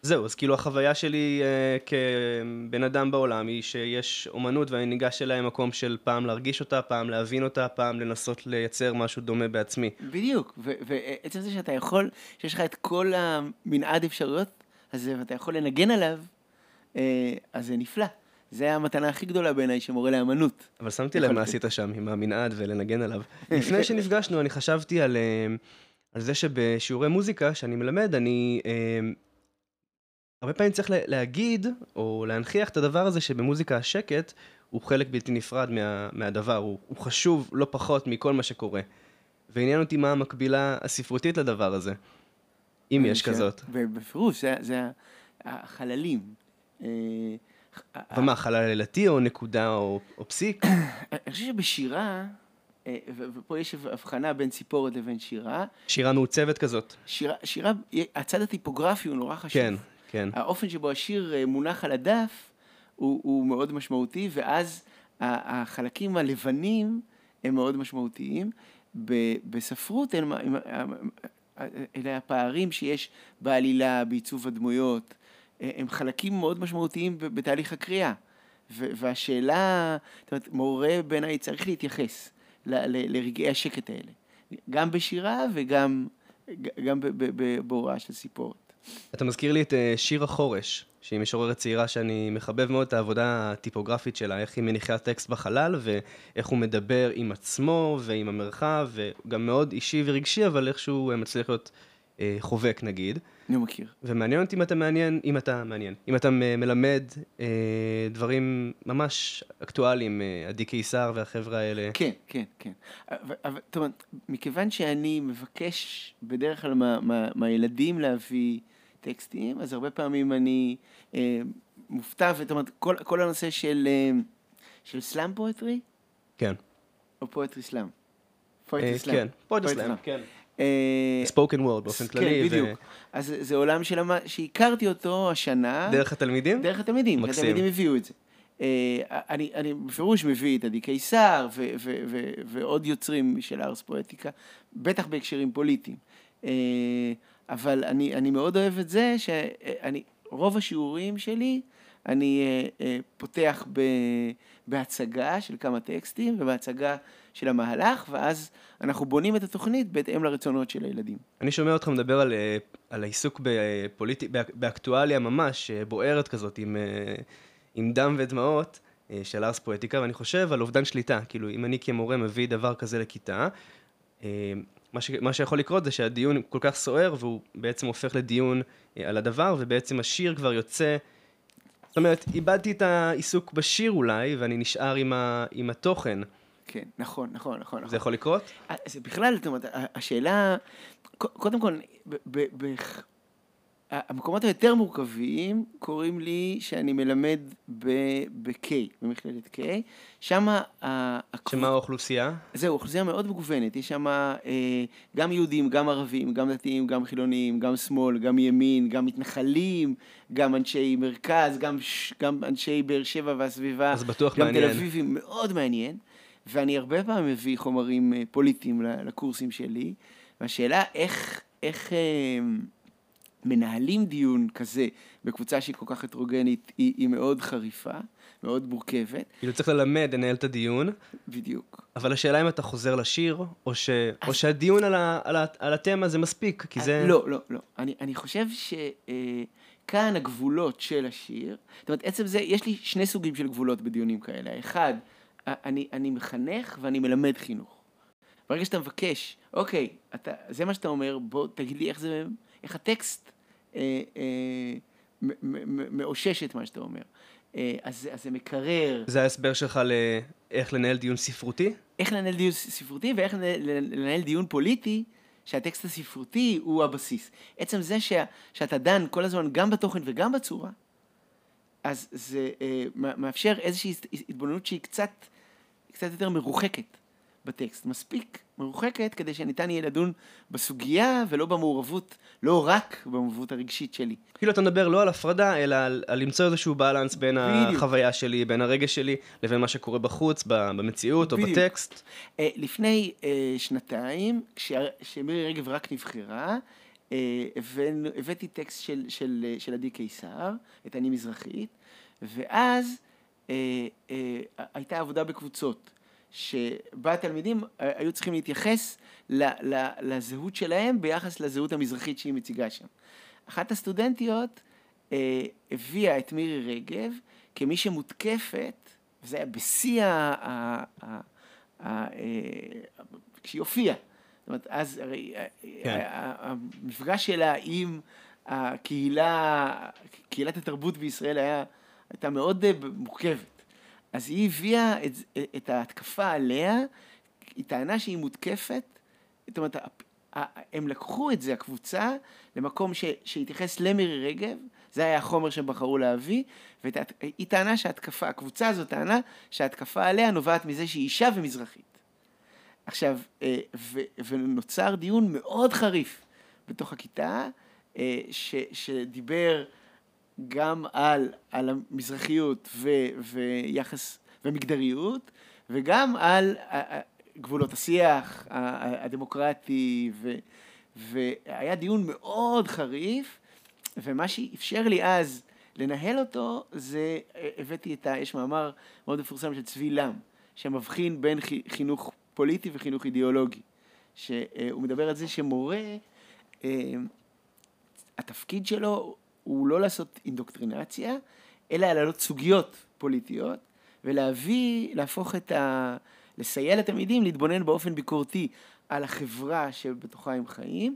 זהו, אז כאילו החוויה שלי אה, כבן אדם בעולם היא שיש אומנות ואני ניגש אליה ממקום של פעם להרגיש אותה, פעם להבין אותה, פעם לנסות לייצר משהו דומה בעצמי. בדיוק, ועצם זה שאתה יכול, שיש לך את כל המנעד אפשרויות הזה ואתה יכול לנגן עליו, אה, אז זה נפלא. זה המתנה הכי גדולה בעיניי שמורה לאמנות. אבל שמתי לב מה עשית שם עם המנעד ולנגן עליו. לפני שנפגשנו אני חשבתי על, אה, על זה שבשיעורי מוזיקה שאני מלמד, אני... אה, הרבה פעמים צריך להגיד, או להנכיח את הדבר הזה שבמוזיקה השקט הוא חלק בלתי נפרד מה, מהדבר, הוא, הוא חשוב לא פחות מכל מה שקורה. ועניין אותי מה המקבילה הספרותית לדבר הזה, אם יש כזאת. בפירוש, זה, זה החללים. אה, ומה, חלל לילתי או נקודה או, או פסיק? [COUGHS] אני חושב שבשירה, אה, ופה יש הבחנה בין ציפורת לבין שירה. שירה מעוצבת כזאת. שירה, שירה, הצד הטיפוגרפי הוא נורא חשוב. כן. כן. האופן שבו השיר אה, מונח על הדף הוא, הוא מאוד משמעותי, ואז החלקים הלבנים הם מאוד משמעותיים. בספרות הם, הם, אלה הפערים שיש בעלילה, בעיצוב הדמויות, אה, הם חלקים מאוד משמעותיים בתהליך הקריאה. והשאלה, זאת אומרת, מורה בעיניי צריך להתייחס לרגעי השקט האלה, גם בשירה וגם גם בהוראה של סיפורת. אתה מזכיר לי את אה, שיר החורש, שהיא משוררת צעירה שאני מחבב מאוד את העבודה הטיפוגרפית שלה, איך היא מניחה טקסט בחלל, ואיך הוא מדבר עם עצמו ועם המרחב, וגם מאוד אישי ורגשי, אבל איכשהו מצליח להיות אה, חובק נגיד. אני מכיר. ומעניין אותי אם אתה מעניין, אם אתה מעניין, אם אתה מלמד אה, דברים ממש אקטואליים, אה, עדי קיסר והחבר'ה האלה. כן, כן, כן. אבל, זאת מכיוון שאני מבקש בדרך כלל מהילדים מה, מה, להביא טקסטים, אז הרבה פעמים אני אה, מופתע, זאת אומרת, כל, כל הנושא של, אה, של slam poetry, כן. או poetry slam? אה, poetry slam. כן, poetry slam, כן. אה, spoken word באופן כן, כללי. ו- בדיוק. אז זה- עולם שהכרתי אותו השנה. דרך התלמידים? דרך התלמידים, מקסים. התלמידים הביאו את זה. אה, אני, אני בפירוש מביא את עדי קיסר ועוד יוצרים של הארס פואטיקה, בטח בהקשרים פוליטיים. אה, אבל אני, אני מאוד אוהב את זה שאני, רוב השיעורים שלי, אני אה, אה, פותח ב, בהצגה של כמה טקסטים ובהצגה של המהלך, ואז אנחנו בונים את התוכנית בהתאם לרצונות של הילדים. אני שומע אותך מדבר על, אה, על העיסוק בפוליטי, באק- באקטואליה ממש, אה, בוערת כזאת, עם, אה, עם דם ודמעות אה, של ארס פואטיקה, ואני חושב על אובדן שליטה. כאילו, אם אני כמורה מביא דבר כזה לכיתה, אה, מה, ש, מה שיכול לקרות זה שהדיון כל כך סוער, והוא בעצם הופך לדיון אה, על הדבר, ובעצם השיר כבר יוצא... זאת אומרת, איבדתי את העיסוק בשיר אולי, ואני נשאר עם, ה, עם התוכן. כן, נכון, נכון, נכון. נכון. זה יכול לקרות? אה, זה בכלל, זאת אומרת, ה- השאלה, קודם כל, המקומות היותר מורכבים קוראים לי שאני מלמד ב-K, במכללת K, שם שמה האוכלוסייה? זהו, אוכלוסייה מאוד מגוונת, יש שם אה, גם יהודים, גם ערבים, גם דתיים, גם חילונים, גם שמאל, גם ימין, גם מתנחלים, גם אנשי מרכז, גם, גם אנשי באר שבע והסביבה, אז בטוח גם מעניין. תל אביבים, מאוד מעניין, ואני הרבה פעמים מביא חומרים אה, פוליטיים לקורסים שלי, והשאלה איך, איך אה, מנהלים דיון כזה בקבוצה שהיא כל כך הטרוגנית, היא, היא מאוד חריפה, מאוד מורכבת, כאילו צריך ללמד, לנהל את הדיון, בדיוק. אבל השאלה אם אתה חוזר לשיר, או, ש... או שהדיון על, ה... על, ה... על התמה זה מספיק, כי זה... לא, לא, לא. אני, אני חושב שכאן הגבולות של השיר, זאת אומרת, עצם זה, יש לי שני סוגים של גבולות בדיונים כאלה. האחד, אני, אני מחנך ואני מלמד חינוך. ברגע שאתה מבקש, אוקיי, אתה, זה מה שאתה אומר, בוא תגיד לי איך זה, איך הטקסט אה, אה, מאושש את מה שאתה אומר. אה, אז, אז זה מקרר, זה ההסבר שלך לאיך לנהל דיון ספרותי? איך לנהל דיון ספרותי ואיך לנהל, דיון פוליטי שהטקסט הספרותי הוא הבסיס. עצם זה שה, שאתה דן כל הזמן גם בתוכן וגם בצורה, אז זה אה, מא- מאפשר איזושהי הת- התבוננות שהיא קצת, קצת יותר מרוחקת בטקסט. מספיק מרוחקת כדי שניתן יהיה לדון בסוגיה ולא במעורבות, לא רק במעורבות הרגשית שלי. כאילו אתה מדבר לא על הפרדה, אלא על, על למצוא איזשהו בלנס בין בדיוק. החוויה שלי, בין הרגש שלי, לבין מה שקורה בחוץ, במציאות או בדיוק. בטקסט. אה, לפני אה, שנתיים, כש- כשמירי רגב רק נבחרה, אה, הבאנו- הבאתי טקסט של, של, של עדי קיסר, את אני מזרחית, ואז הייתה עבודה בקבוצות, שבה התלמידים אה, היו צריכים להתייחס לזהות שלהם ביחס לזהות המזרחית שהיא מציגה שם. אחת הסטודנטיות אה, הביאה את מירי רגב כמי שמותקפת, וזה היה בשיא ה... אה, כשהיא הופיעה. זאת אומרת, אז הרי אה, כן. המפגש שלה עם הקהילה, קהילת התרבות בישראל היה, הייתה מאוד אה, מורכבת. אז היא הביאה את, את ההתקפה עליה, היא טענה שהיא מותקפת, זאת אומרת, הם לקחו את זה, הקבוצה, למקום ש, שהתייחס למירי רגב, זה היה החומר שהם בחרו להביא, והיא טענה שההתקפה, הקבוצה הזאת טענה שההתקפה עליה נובעת מזה שהיא אישה ומזרחית. עכשיו, אה, ו, ונוצר דיון מאוד חריף בתוך הכיתה, אה, ש, שדיבר גם על, על המזרחיות ו, ויחס ומגדריות, וגם על גבולות השיח הדמוקרטי, ו, והיה דיון מאוד חריף, ומה שאפשר לי אז לנהל אותו, זה הבאתי את ה... יש מאמר מאוד מפורסם של צבי לם, שמבחין בין חי- חינוך פוליטי וחינוך אידיאולוגי, שהוא מדבר על זה שמורה, אה, התפקיד שלו הוא לא לעשות אינדוקטרינציה, אלא להעלות סוגיות פוליטיות, ולהביא, להפוך את ה... לסייע לתלמידים להתבונן באופן ביקורתי על החברה שבתוכה הם חיים,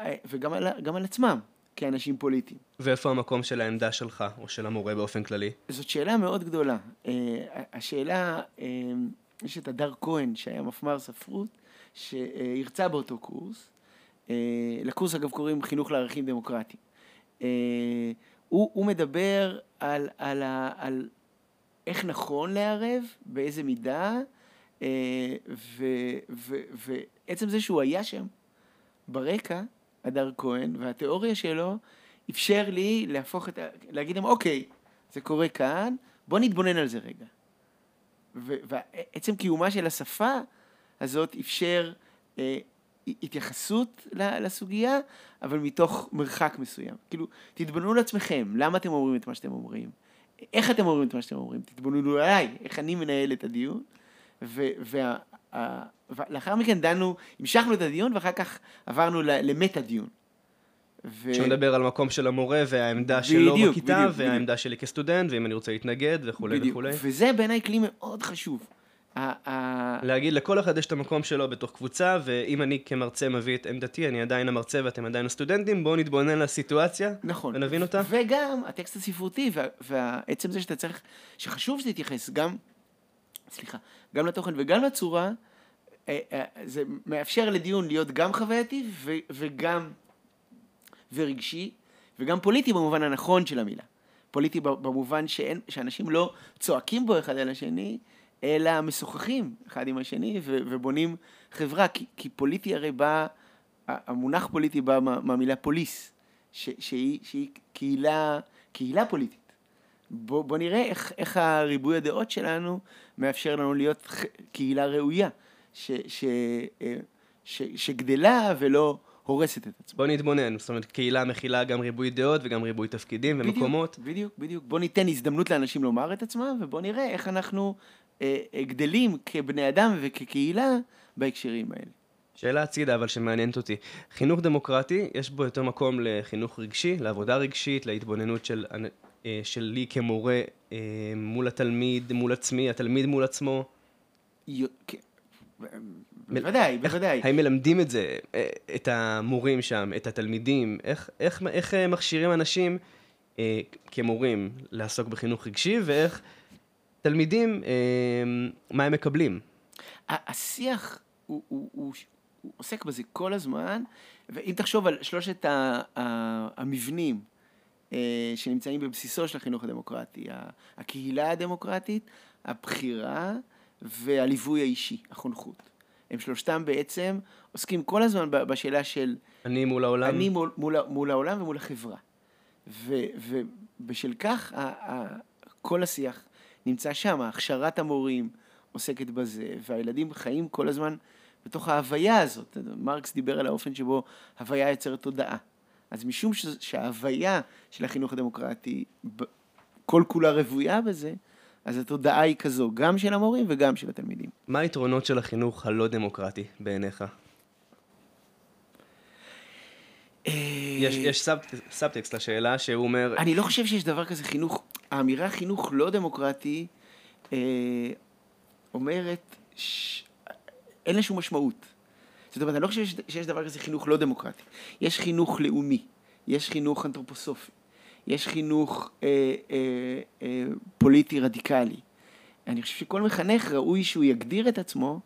אה, וגם על, על עצמם כאנשים פוליטיים. ואיפה המקום של העמדה שלך, או של המורה באופן כללי? זאת שאלה מאוד גדולה. אה, השאלה, אה, יש את הדר כהן, שהיה מפמ"ר ספרות, שהרצה באותו קורס. לקורס, אגב, קוראים חינוך לערכים דמוקרטיים. אה, הוא, הוא מדבר על, על, ה, על איך נכון לערב, באיזה מידה, אה, ועצם זה שהוא היה שם ברקע, הדר כהן, והתיאוריה שלו אפשר לי להפוך את ה... להגיד להם, אוקיי, זה קורה כאן, בוא נתבונן על זה רגע. ועצם קיומה של השפה הזאת אפשר אה, התייחסות לסוגיה, אבל מתוך מרחק מסוים. כאילו, תתבוננו לעצמכם, למה אתם אומרים את מה שאתם אומרים? איך אתם אומרים את מה שאתם אומרים? תתבוננו עליי, איך אני מנהל את הדיון. ולאחר מכן דנו, המשכנו את הדיון ואחר כך עברנו למטה דיון. ו... שמדבר על מקום של המורה והעמדה בדיוק, שלו בכיתה, בדיוק, והעמדה בדיוק. שלי כסטודנט, ואם אני רוצה להתנגד וכולי בדיוק. וכולי. וזה בעיניי כלי מאוד חשוב. להגיד לכל אחד יש את המקום שלו בתוך קבוצה, ואם אני כמרצה מביא את עמדתי, אני עדיין המרצה ואתם עדיין הסטודנטים, בואו נתבונן לסיטואציה, נכון, ונבין אותה. וגם הטקסט הספרותי, ועצם זה שאתה צריך, שחשוב שתתייחס גם, סליחה, גם לתוכן וגם לצורה, אה, אה, זה מאפשר לדיון להיות גם חווייתי וגם ורגשי, וגם פוליטי במובן הנכון של המילה. פוליטי במובן שאין, שאנשים לא צועקים בו אחד על השני, אלא משוחחים אחד עם השני ו, ובונים חברה, כי, כי פוליטי הרי בא, המונח פוליטי בא מה, מהמילה פוליס, ש, שהיא, שהיא קהילה, קהילה פוליטית. בוא, בוא נראה איך, איך הריבוי הדעות שלנו מאפשר לנו להיות קהילה ראויה, ש, ש, אה, ש, שגדלה ולא הורסת את עצמה. בוא נתבונן, זאת אומרת, קהילה מכילה גם ריבוי דעות וגם ריבוי תפקידים ומקומות. בדיוק, בדיוק. בוא ניתן הזדמנות לאנשים לומר את עצמם, ובוא נראה איך אנחנו גדלים כבני אדם וכקהילה בהקשרים האלה. שאלה הצידה, אבל שמעניינת אותי. חינוך דמוקרטי, יש בו יותר מקום לחינוך רגשי, לעבודה רגשית, להתבוננות של, אה, שלי כמורה אה, מול התלמיד, מול עצמי, התלמיד מול עצמו. כן. בוודאי, בוודאי. האם מלמדים את זה, אה, את המורים שם, את התלמידים? איך, איך, איך אה, מכשירים אנשים אה, כמורים לעסוק בחינוך רגשי, ואיך תלמידים, אה, מה הם מקבלים? השיח הוא, הוא, הוא, הוא עוסק בזה כל הזמן, ואם תחשוב על שלושת המבנים אה, שנמצאים בבסיסו של החינוך הדמוקרטי, הקהילה הדמוקרטית, הבחירה והליווי האישי, החונכות. הם שלושתם בעצם עוסקים כל הזמן בשאלה של... אני מול העולם. אני מול, מול, מול העולם ומול החברה. ו, ובשל כך ה, ה, כל השיח נמצא שם, הכשרת המורים עוסקת בזה, והילדים חיים כל הזמן בתוך ההוויה הזאת. מרקס דיבר על האופן שבו הוויה יוצרת תודעה. אז משום שההוויה של החינוך הדמוקרטי כל כולה רוויה בזה, אז התודעה היא כזו, גם של המורים וגם של התלמידים. מה היתרונות של החינוך הלא דמוקרטי בעיניך? אה, יש, יש sub, subtext לשאלה שהוא אומר... אני לא חושב שיש דבר כזה חינוך, האמירה חינוך לא דמוקרטי אה, אומרת, ש... אין לה שום משמעות. זאת אומרת, אני לא חושב שיש דבר כזה חינוך לא דמוקרטי. יש חינוך לאומי, יש חינוך אנתרופוסופי, יש חינוך אה, אה, אה, פוליטי רדיקלי. אני חושב שכל מחנך ראוי שהוא יגדיר את עצמו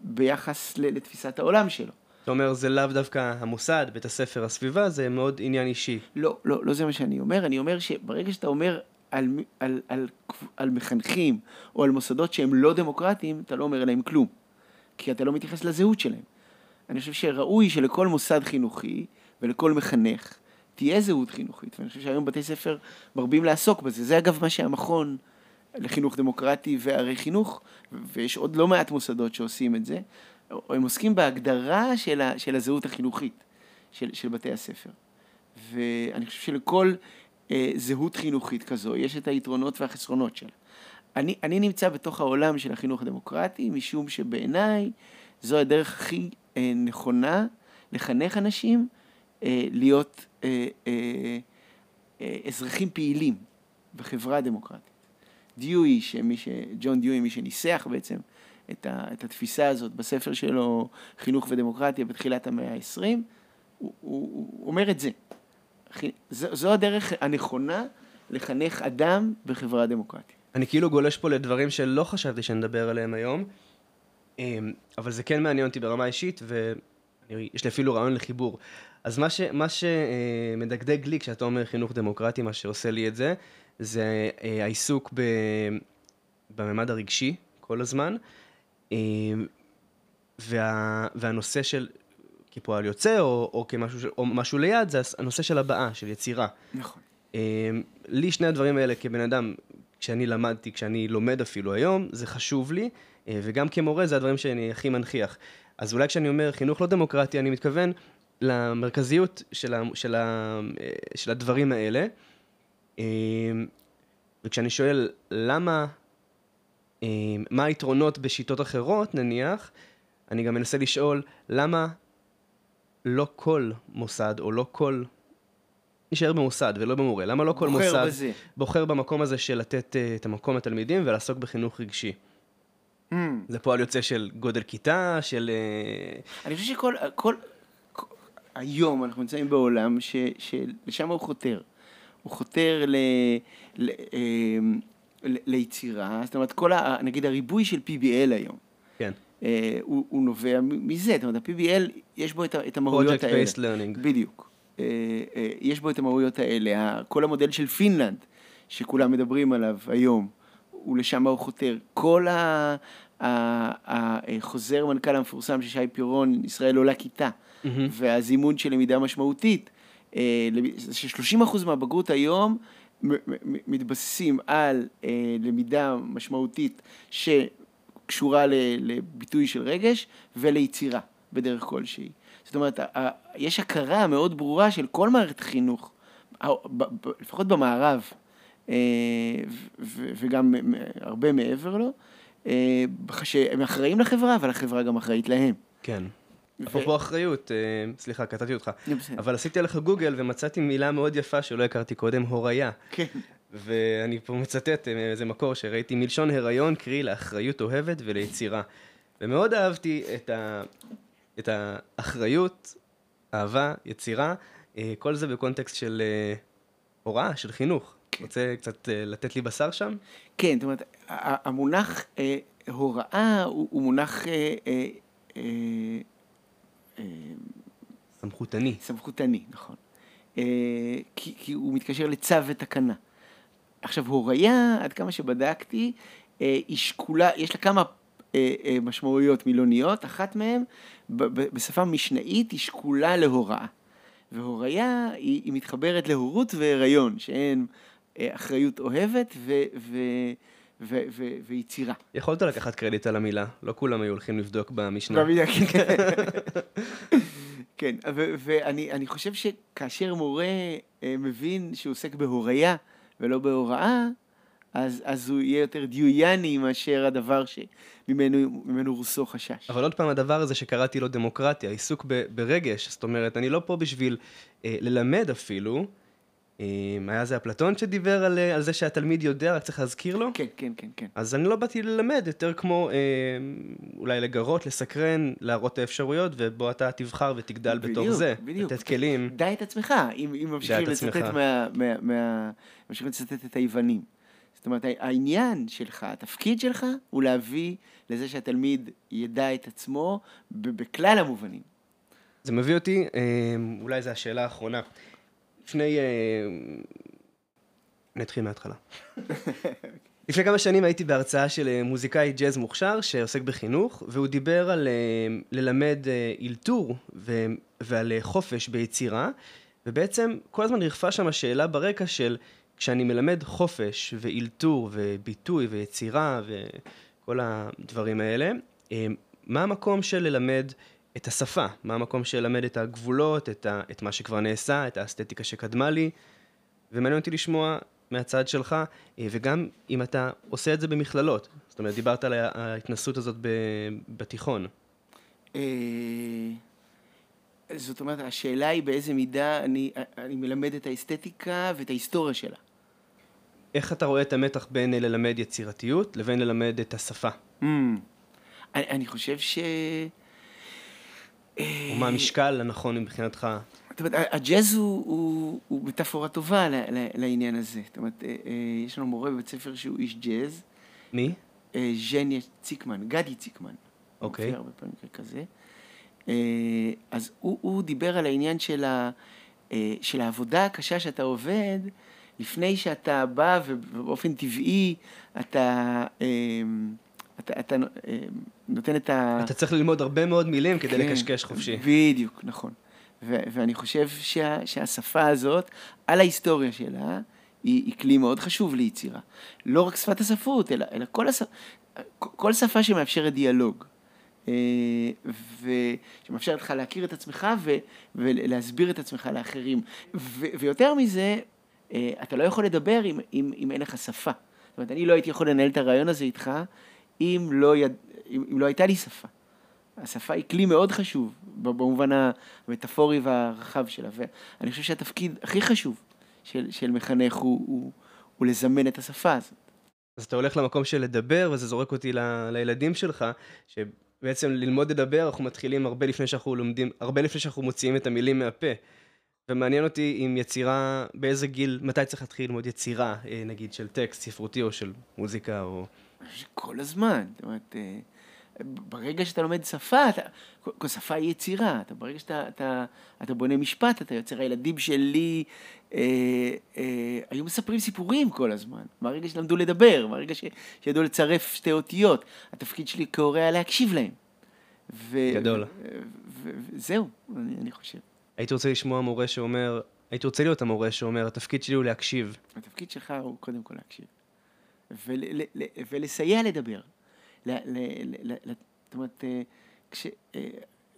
ביחס לתפיסת העולם שלו. אתה אומר, זה לאו דווקא המוסד, בית הספר, הסביבה, זה מאוד עניין אישי. לא, לא, לא זה מה שאני אומר. אני אומר שברגע שאתה אומר על, על, על, על מחנכים או על מוסדות שהם לא דמוקרטיים, אתה לא אומר עליהם כלום. כי אתה לא מתייחס לזהות שלהם. אני חושב שראוי שלכל מוסד חינוכי ולכל מחנך תהיה זהות חינוכית, ואני חושב שהיום בתי ספר מרבים לעסוק בזה. זה אגב מה שהמכון לחינוך דמוקרטי וערי חינוך, ויש עוד לא מעט מוסדות שעושים את זה, הם עוסקים בהגדרה של, ה, של הזהות החינוכית של, של בתי הספר. ואני חושב שלכל אה, זהות חינוכית כזו יש את היתרונות והחסרונות שלה. אני, אני נמצא בתוך העולם של החינוך הדמוקרטי, משום שבעיניי זו הדרך הכי אה, נכונה לחנך אנשים אה, להיות אה, אה, אה, אזרחים פעילים בחברה דמוקרטית. דיואי, שמי ש... ג'ון דיואי, מי שניסח בעצם את, ה, את התפיסה הזאת בספר שלו, חינוך ודמוקרטיה, בתחילת המאה ה-20, הוא, הוא, הוא אומר את זה. זו, הדרך הנכונה לחנך אדם בחברה דמוקרטית. אני כאילו גולש פה לדברים שלא חשבתי שנדבר עליהם היום, אמ, אבל זה כן מעניין אותי ברמה אישית, אני, יש לי אפילו רעיון לחיבור. אז מה, ש, מה שמדגדג לי כשאתה אומר חינוך דמוקרטי, מה שעושה לי את זה, זה אה, העיסוק ב, בממד הרגשי כל הזמן, אה, וה, והנושא של, כפועל יוצא או, או כמשהו או משהו ליד, זה הנושא של הבעה, של יצירה. נכון. לי שני הדברים האלה כבן אדם, כשאני למדתי, כשאני לומד אפילו היום, זה חשוב לי, וגם כמורה זה הדברים שאני הכי מנכיח. אז אולי כשאני אומר חינוך לא דמוקרטי, אני מתכוון למרכזיות של, ה, של, ה, של הדברים האלה. וכשאני שואל למה, מה היתרונות בשיטות אחרות נניח, אני גם מנסה לשאול למה לא כל מוסד או לא כל, נשאר במוסד ולא במורה, למה לא כל בוחר מוסד בזה. בוחר במקום הזה של לתת uh, את המקום לתלמידים ולעסוק בחינוך רגשי. Mm. זה פועל יוצא של גודל כיתה, של... Uh, אני חושב שכל, כל, כל, היום אנחנו נמצאים בעולם ש, שלשם הוא חותר. הוא חותר ל, ל, אמ, ל, ליצירה, זאת אומרת, כל ה... נגיד הריבוי של PBL היום. כן. אה, הוא, הוא נובע מזה, זאת אומרת, ה-PBL, יש בו את, את המהויות האלה. Project Based Learning. בדיוק. אה, אה, יש בו את המהויות האלה. כל המודל של פינלנד, שכולם מדברים עליו היום, הוא לשם הוא חותר. כל החוזר מנכ"ל המפורסם של שי פירון, ישראל עולה כיתה, מהמם. והזימון של למידה משמעותית, אה, לב- זה ש-30% מהבגרות היום מתבססים על אה, למידה משמעותית שקשורה ל- לביטוי של רגש וליצירה בדרך כלשהי. זאת אומרת, יש הכרה מאוד ברורה של כל מערכת חינוך, ה- ב- ב- לפחות במערב, אה, וגם הרבה מעבר לו, אה, שהם אחראים לחברה, אבל החברה גם אחראית להם. כן. ו- אפרופו אחריות, אה, סליחה, קטעתי אותך, בסדר. אבל עשיתי עליך גוגל ומצאתי מילה מאוד יפה שלא הכרתי קודם, הוריה. כן. ואני פה מצטט אה, מאיזה מקור שראיתי, מלשון הריון, קרי לאחריות אוהבת וליצירה. ומאוד אהבתי את, ה... את האחריות, אהבה, יצירה, אה, כל זה בקונטקסט של אה, הוראה, של חינוך. רוצה קצת לתת לי בשר שם? כן, זאת אומרת, המונח אה, הוראה הוא, הוא מונח אה, אה, אה, אה, סמכותני. סמכותני, נכון. אה, כי, כי הוא מתקשר לצו ותקנה. עכשיו, הוריה, עד כמה שבדקתי, אה, היא שקולה, יש לה כמה אה, אה, משמעויות מילוניות, אחת מהן, בשפה משנאית, היא שקולה להוראה. והוריה, היא, היא מתחברת להורות והיריון, שהן אחריות אוהבת ו, ו, ו, ו, ויצירה. יכולת לקחת קרדיט על המילה, לא כולם היו הולכים לבדוק במשנה. בדיוק. [LAUGHS] כן, ו- ואני אני חושב שכאשר מורה מבין שהוא עוסק בהוריה ולא בהוראה, אז, אז הוא יהיה יותר דיויאני מאשר הדבר שממנו ממנו רוסו חשש. אבל עוד פעם, הדבר הזה שקראתי לו דמוקרטיה, עיסוק ב- ברגש, זאת אומרת, אני לא פה בשביל אה, ללמד אפילו. אה, היה זה אפלטון שדיבר על, אה, על זה שהתלמיד יודע, רק צריך להזכיר לו? כן, כן, כן, כן. אז אני לא באתי ללמד, יותר כמו אה, אולי לגרות, לסקרן, להראות את האפשרויות, ובוא אתה תבחר ותגדל בתוך בדיוק, זה. בדיוק. לתת כלים. דע את עצמך, אם, אם ממשיכים לצטט. מה... מה, מה ממשיכים לצטט את היוונים. זאת אומרת, העניין שלך, התפקיד שלך, הוא להביא לזה שהתלמיד ידע את עצמו בכלל המובנים. זה מביא אותי, אה, אולי זו השאלה האחרונה. לפני... אה, נתחיל מההתחלה. [LAUGHS] [LAUGHS] לפני כמה שנים הייתי בהרצאה של אה, מוזיקאי ג'אז מוכשר שעוסק בחינוך, והוא דיבר על אה, ללמד אילתור ו- ועל חופש ביצירה, ובעצם כל הזמן ריחפה שם השאלה ברקע של כשאני מלמד חופש ואילתור וביטוי ויצירה וכל הדברים האלה, מה המקום של ללמד את השפה? מה המקום של ללמד את הגבולות, את, ה- את מה שכבר נעשה, את האסתטיקה שקדמה לי? ומעניין אותי לשמוע מהצד שלך, אה, וגם אם אתה עושה את זה במכללות. זאת אומרת, דיברת על ההתנסות הזאת ב- בתיכון. אה, זאת אומרת, השאלה היא באיזה מידה אני, אני מלמד את האסתטיקה ואת ההיסטוריה שלה. איך אתה רואה את המתח בין ללמד יצירתיות לבין ללמד את השפה? Mm. אני, אני חושב ש... או מה המשקל הנכון מבחינתך? זאת אומרת, הג'אז הוא, הוא, הוא מטאפורה טובה ל- ל- לעניין הזה. זאת אומרת, אה, אה, יש לנו מורה בבית ספר שהוא איש ג'אז, מי? אה, ז'ניה ציקמן, גדי ציקמן. הוא אוקיי. מופיע הרבה פעמים כזה. אז הוא, הוא דיבר על העניין של, ה, של העבודה הקשה שאתה עובד, לפני שאתה בא ובאופן טבעי אתה, אתה, אתה נותן את ה... אתה צריך ללמוד הרבה מאוד מילים כדי כן, לקשקש חופשי. בדיוק, נכון. ו- ואני חושב שה- שהשפה הזאת, על ההיסטוריה שלה, היא, היא כלי מאוד חשוב ליצירה. לא רק שפת הספרות, אלא, אלא כל, השפ... כל שפה שמאפשרת דיאלוג. אה, ושמאפשרת לך להכיר את עצמך ו... ולהסביר את עצמך לאחרים. ו... ויותר מזה, אה, אתה לא יכול לדבר אם, אם, אם אין לך שפה. זאת אומרת, אני לא הייתי יכול לנהל את הרעיון הזה איתך אם לא, יד... אם, אם לא הייתה לי שפה. השפה היא כלי מאוד חשוב במובן המטאפורי והרחב שלה, ואני חושב שהתפקיד הכי חשוב של, של מחנך הוא, הוא, הוא לזמן את השפה הזאת. אז אתה הולך למקום של לדבר, וזה זורק אותי ל, לילדים שלך, שבעצם ללמוד לדבר, אנחנו מתחילים הרבה לפני שאנחנו לומדים, הרבה לפני שאנחנו מוציאים את המילים מהפה. ומעניין אותי עם יצירה, באיזה גיל, מתי צריך להתחיל ללמוד יצירה, אה, נגיד של טקסט ספרותי או של מוזיקה או... כל הזמן, זאת אומרת... אה, ברגע שאתה לומד שפה, אתה, כל שפה היא יצירה, אתה, ברגע שאתה אתה, אתה בונה משפט, אתה יוצר, הילדים שלי אה, אה, היו מספרים סיפורים כל הזמן, ברגע שלמדו לדבר, ברגע ש, שידעו לצרף שתי אותיות, התפקיד שלי כהורה היה להקשיב להם. ו, גדול. וזהו, אני, אני חושב. הייתי רוצה לשמוע מורה שאומר, הייתי רוצה להיות המורה שאומר, התפקיד שלי הוא להקשיב. התפקיד שלך הוא קודם כל להקשיב. ול, ולסייע לדבר. זאת אומרת, אה, כש, אה,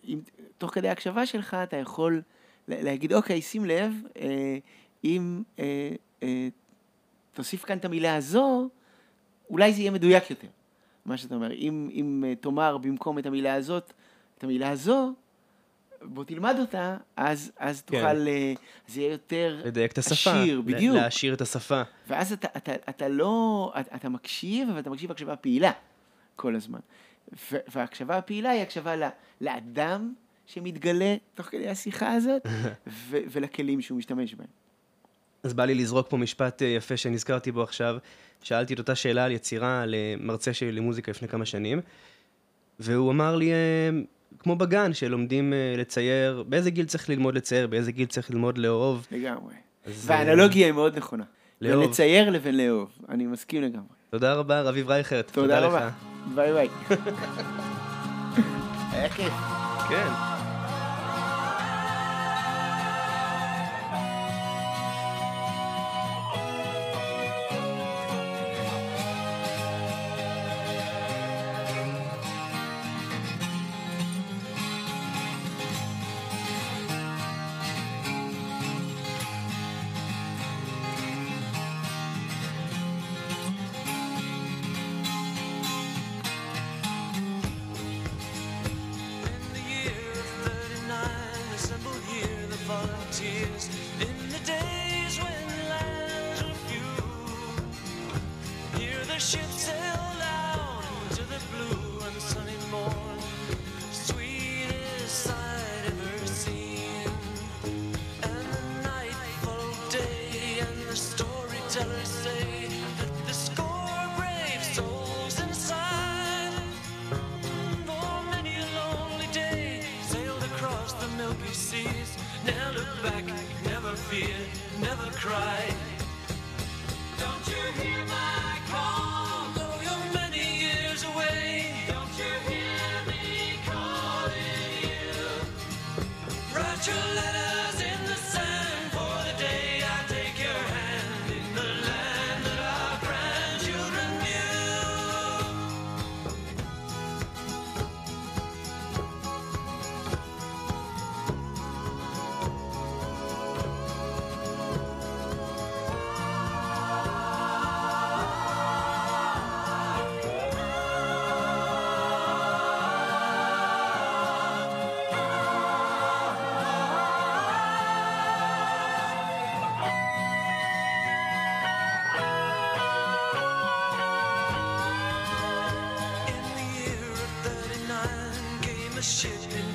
אם, תוך כדי ההקשבה שלך אתה יכול להגיד, אוקיי, שים לב, אה, אם תוסיף כאן את המילה הזו, אולי זה יהיה מדויק יותר. מה שאתה אומר, אם, אם תאמר במקום את המילה הזאת, את המילה הזו, בוא תלמד אותה, אז, אז כן. תוכל, זה יהיה יותר לדייק את השפה, עשיר, בדיוק. להעשיר את השפה. ואז אתה, אתה, אתה לא, אתה, אתה מקשיב, אבל אתה מקשיב הקשבה פעילה. כל הזמן. וההקשבה הפעילה היא הקשבה לאדם שמתגלה תוך כדי השיחה הזאת, [LAUGHS] ולכלים שהוא משתמש בהם. אז בא לי לזרוק פה משפט אה, יפה שנזכרתי בו עכשיו. שאלתי את אותה שאלה על יצירה למרצה שלי למוזיקה לפני כמה שנים, והוא אמר לי, אה, כמו בגן, שלומדים אה, לצייר, באיזה גיל צריך ללמוד לצייר, באיזה גיל צריך ללמוד לאהוב. לגמרי. והאנלוגיה היא מאוד נכונה. לאהוב. בין לצייר לבין לאהוב, אני מסכים לגמרי. תודה רבה, רביב רייכרד. תודה, תודה רבה. לך. ביי ביי. [LAUGHS] היה כיף. כן. tears in the day.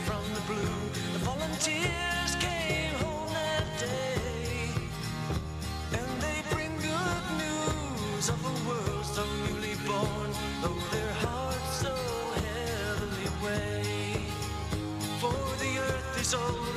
from the blue. The volunteers came home that day, and they bring good news of a world so newly born, though their hearts so heavily weigh. For the earth is old.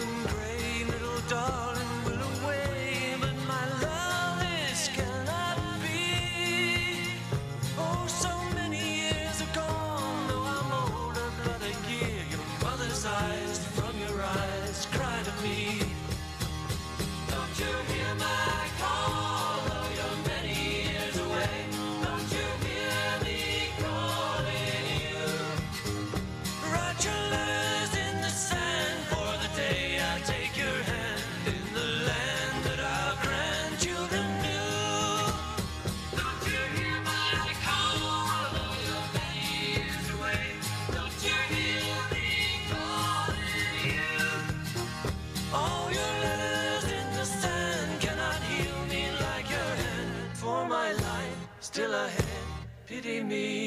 me.